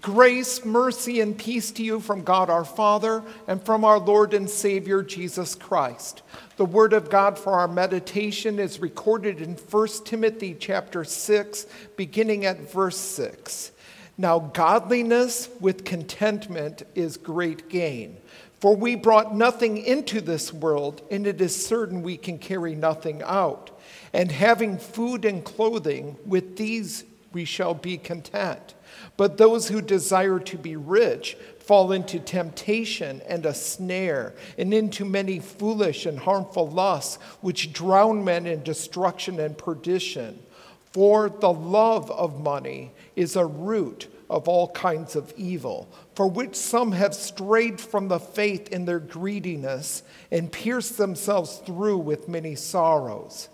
Grace, mercy, and peace to you from God our Father and from our Lord and Savior Jesus Christ. The word of God for our meditation is recorded in 1 Timothy chapter 6, beginning at verse 6. Now, godliness with contentment is great gain. For we brought nothing into this world, and it is certain we can carry nothing out. And having food and clothing, with these we shall be content. But those who desire to be rich fall into temptation and a snare, and into many foolish and harmful lusts, which drown men in destruction and perdition. For the love of money is a root of all kinds of evil, for which some have strayed from the faith in their greediness and pierced themselves through with many sorrows.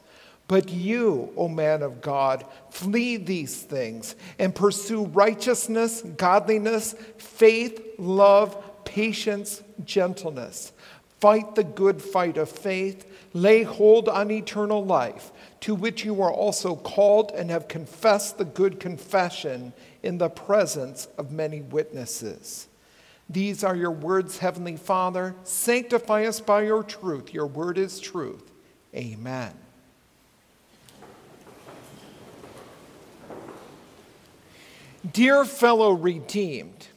But you, O man of God, flee these things and pursue righteousness, godliness, faith, love, patience, gentleness. Fight the good fight of faith. Lay hold on eternal life, to which you are also called and have confessed the good confession in the presence of many witnesses. These are your words, Heavenly Father. Sanctify us by your truth. Your word is truth. Amen. Dear fellow redeemed,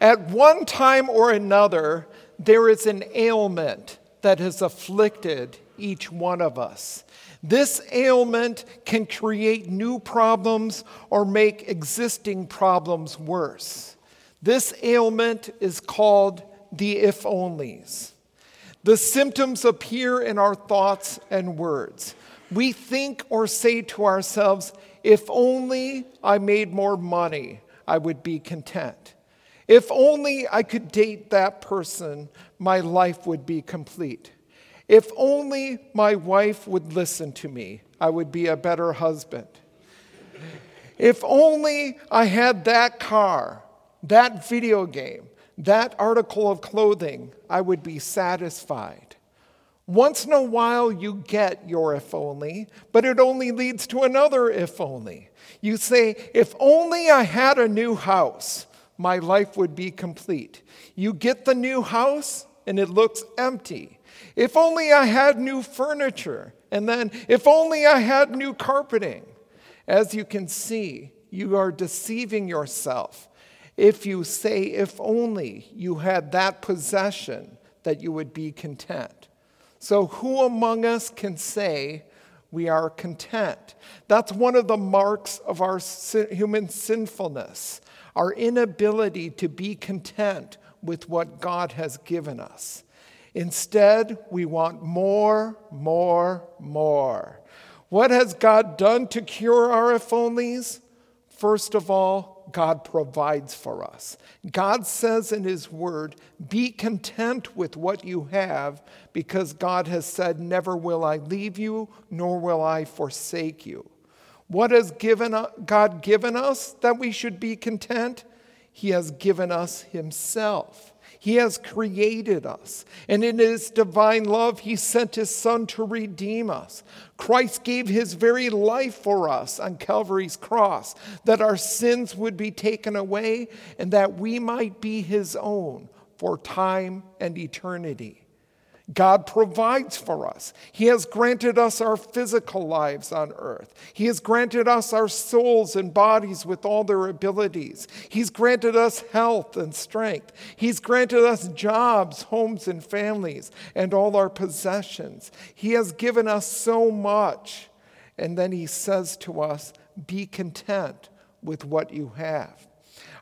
at one time or another, there is an ailment that has afflicted each one of us. This ailment can create new problems or make existing problems worse. This ailment is called the if onlys. The symptoms appear in our thoughts and words. We think or say to ourselves, if only I made more money, I would be content. If only I could date that person, my life would be complete. If only my wife would listen to me, I would be a better husband. If only I had that car, that video game, that article of clothing, I would be satisfied. Once in a while, you get your if only, but it only leads to another if only. You say, if only I had a new house, my life would be complete. You get the new house, and it looks empty. If only I had new furniture, and then if only I had new carpeting. As you can see, you are deceiving yourself if you say, if only you had that possession, that you would be content. So, who among us can say we are content? That's one of the marks of our human sinfulness, our inability to be content with what God has given us. Instead, we want more, more, more. What has God done to cure our if onlys? First of all, God provides for us. God says in His Word, Be content with what you have, because God has said, Never will I leave you, nor will I forsake you. What has given, God given us that we should be content? He has given us Himself. He has created us, and in His divine love, He sent His Son to redeem us. Christ gave His very life for us on Calvary's cross, that our sins would be taken away and that we might be His own for time and eternity. God provides for us. He has granted us our physical lives on earth. He has granted us our souls and bodies with all their abilities. He's granted us health and strength. He's granted us jobs, homes, and families, and all our possessions. He has given us so much. And then He says to us, Be content with what you have.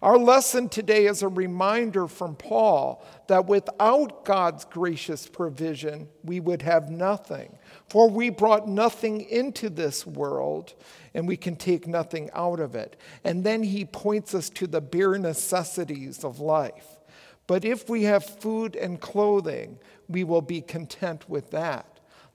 Our lesson today is a reminder from Paul that without God's gracious provision, we would have nothing. For we brought nothing into this world, and we can take nothing out of it. And then he points us to the bare necessities of life. But if we have food and clothing, we will be content with that.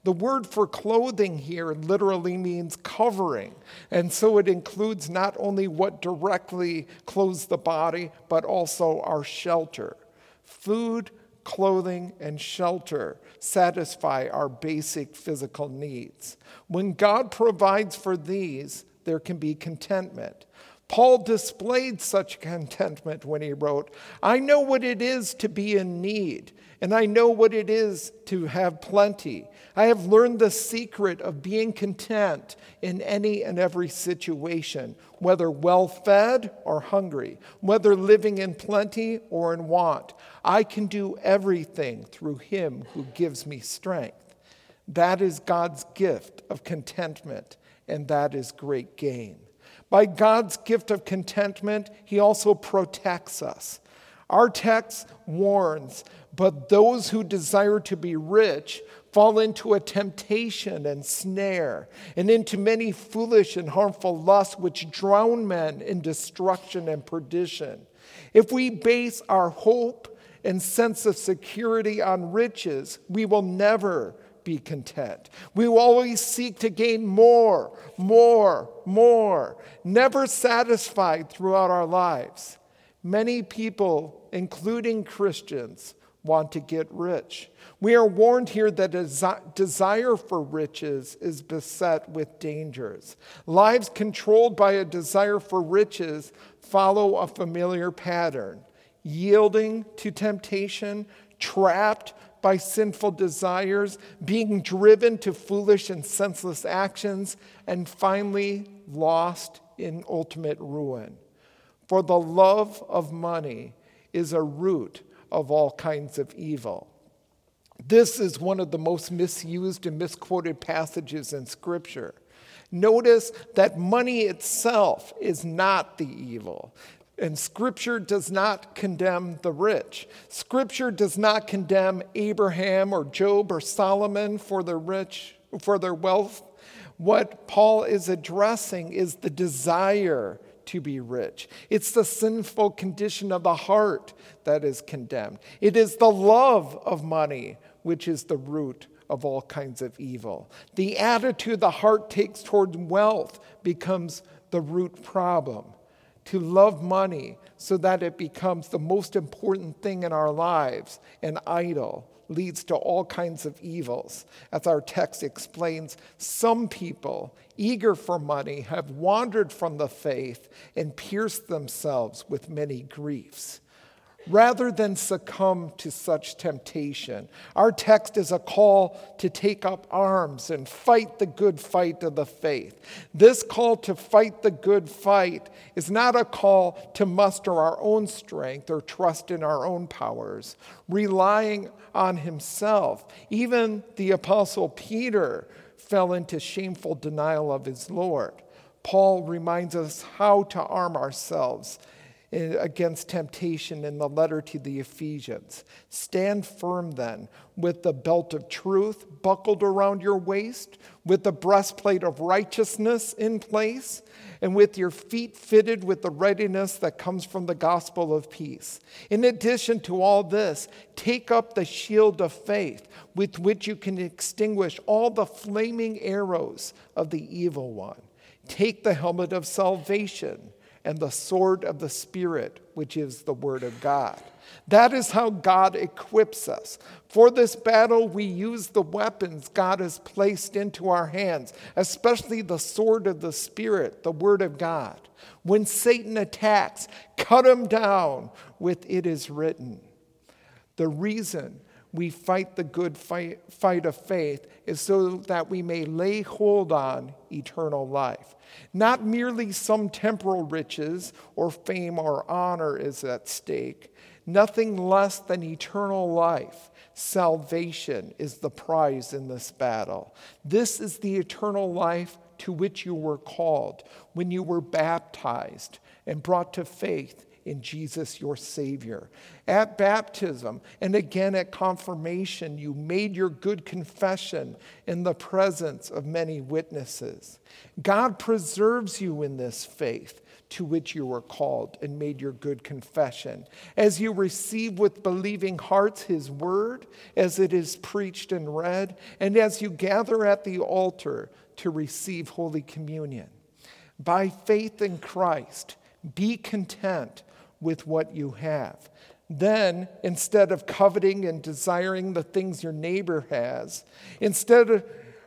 The word for clothing here literally means covering, and so it includes not only what directly clothes the body, but also our shelter. Food, clothing, and shelter satisfy our basic physical needs. When God provides for these, there can be contentment. Paul displayed such contentment when he wrote, I know what it is to be in need, and I know what it is to have plenty. I have learned the secret of being content in any and every situation, whether well fed or hungry, whether living in plenty or in want. I can do everything through him who gives me strength. That is God's gift of contentment, and that is great gain. By God's gift of contentment, He also protects us. Our text warns, but those who desire to be rich fall into a temptation and snare, and into many foolish and harmful lusts which drown men in destruction and perdition. If we base our hope and sense of security on riches, we will never be content. We will always seek to gain more, more, more, never satisfied throughout our lives. Many people, including Christians, want to get rich. We are warned here that a desire for riches is beset with dangers. Lives controlled by a desire for riches follow a familiar pattern yielding to temptation, trapped by sinful desires, being driven to foolish and senseless actions, and finally lost in ultimate ruin. For the love of money is a root of all kinds of evil. This is one of the most misused and misquoted passages in Scripture. Notice that money itself is not the evil. And Scripture does not condemn the rich. Scripture does not condemn Abraham or Job or Solomon for their rich, for their wealth. What Paul is addressing is the desire to be rich. It's the sinful condition of the heart that is condemned. It is the love of money which is the root of all kinds of evil. The attitude the heart takes toward wealth becomes the root problem to love money so that it becomes the most important thing in our lives, an idol, leads to all kinds of evils. As our text explains, some people, eager for money, have wandered from the faith and pierced themselves with many griefs rather than succumb to such temptation. Our text is a call to take up arms and fight the good fight of the faith. This call to fight the good fight is not a call to muster our own strength or trust in our own powers, relying on himself. Even the Apostle Peter fell into shameful denial of his Lord. Paul reminds us how to arm ourselves Uh, against temptation in the letter to the Ephesians. Stand firm then, with the belt of truth buckled around your waist, with the breastplate of righteousness in place, and with your feet fitted with the readiness that comes from the gospel of peace. In addition to all this, take up the shield of faith, with which you can extinguish all the flaming arrows of the evil one. Take the helmet of salvation and the sword of the Spirit, which is the Word of God. That is how God equips us. For this battle, we use the weapons God has placed into our hands, especially the sword of the Spirit, the Word of God. When Satan attacks, cut him down with it is written. The reason we fight the good fight, fight of faith is so that we may lay hold on eternal life. Not merely some temporal riches or fame or honor is at stake, nothing less than eternal life. Salvation is the prize in this battle. This is the eternal life to which you were called when you were baptized and brought to faith in Jesus, your Savior. At baptism and again at confirmation, you made your good confession in the presence of many witnesses. God preserves you in this faith to which you were called and made your good confession. As you receive with believing hearts his word, as it is preached and read, and as you gather at the altar to receive Holy Communion. By faith in Christ, be content with what you have. Then, instead of coveting and desiring the things your neighbor has, instead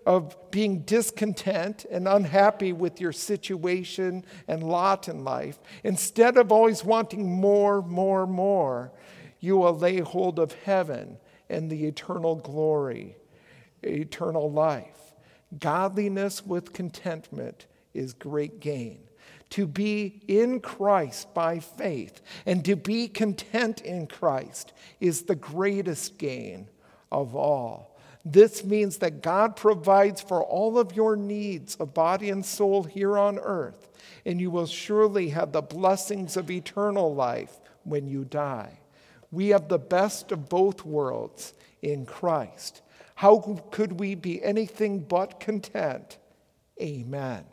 of being discontent and unhappy with your situation and lot in life, instead of always wanting more, more, more, you will lay hold of heaven and the eternal glory, eternal life. Godliness with contentment is great gain. To be in Christ by faith and to be content in Christ is the greatest gain of all. This means that God provides for all of your needs of body and soul here on earth, and you will surely have the blessings of eternal life when you die. We have the best of both worlds in Christ. How could we be anything but content? Amen.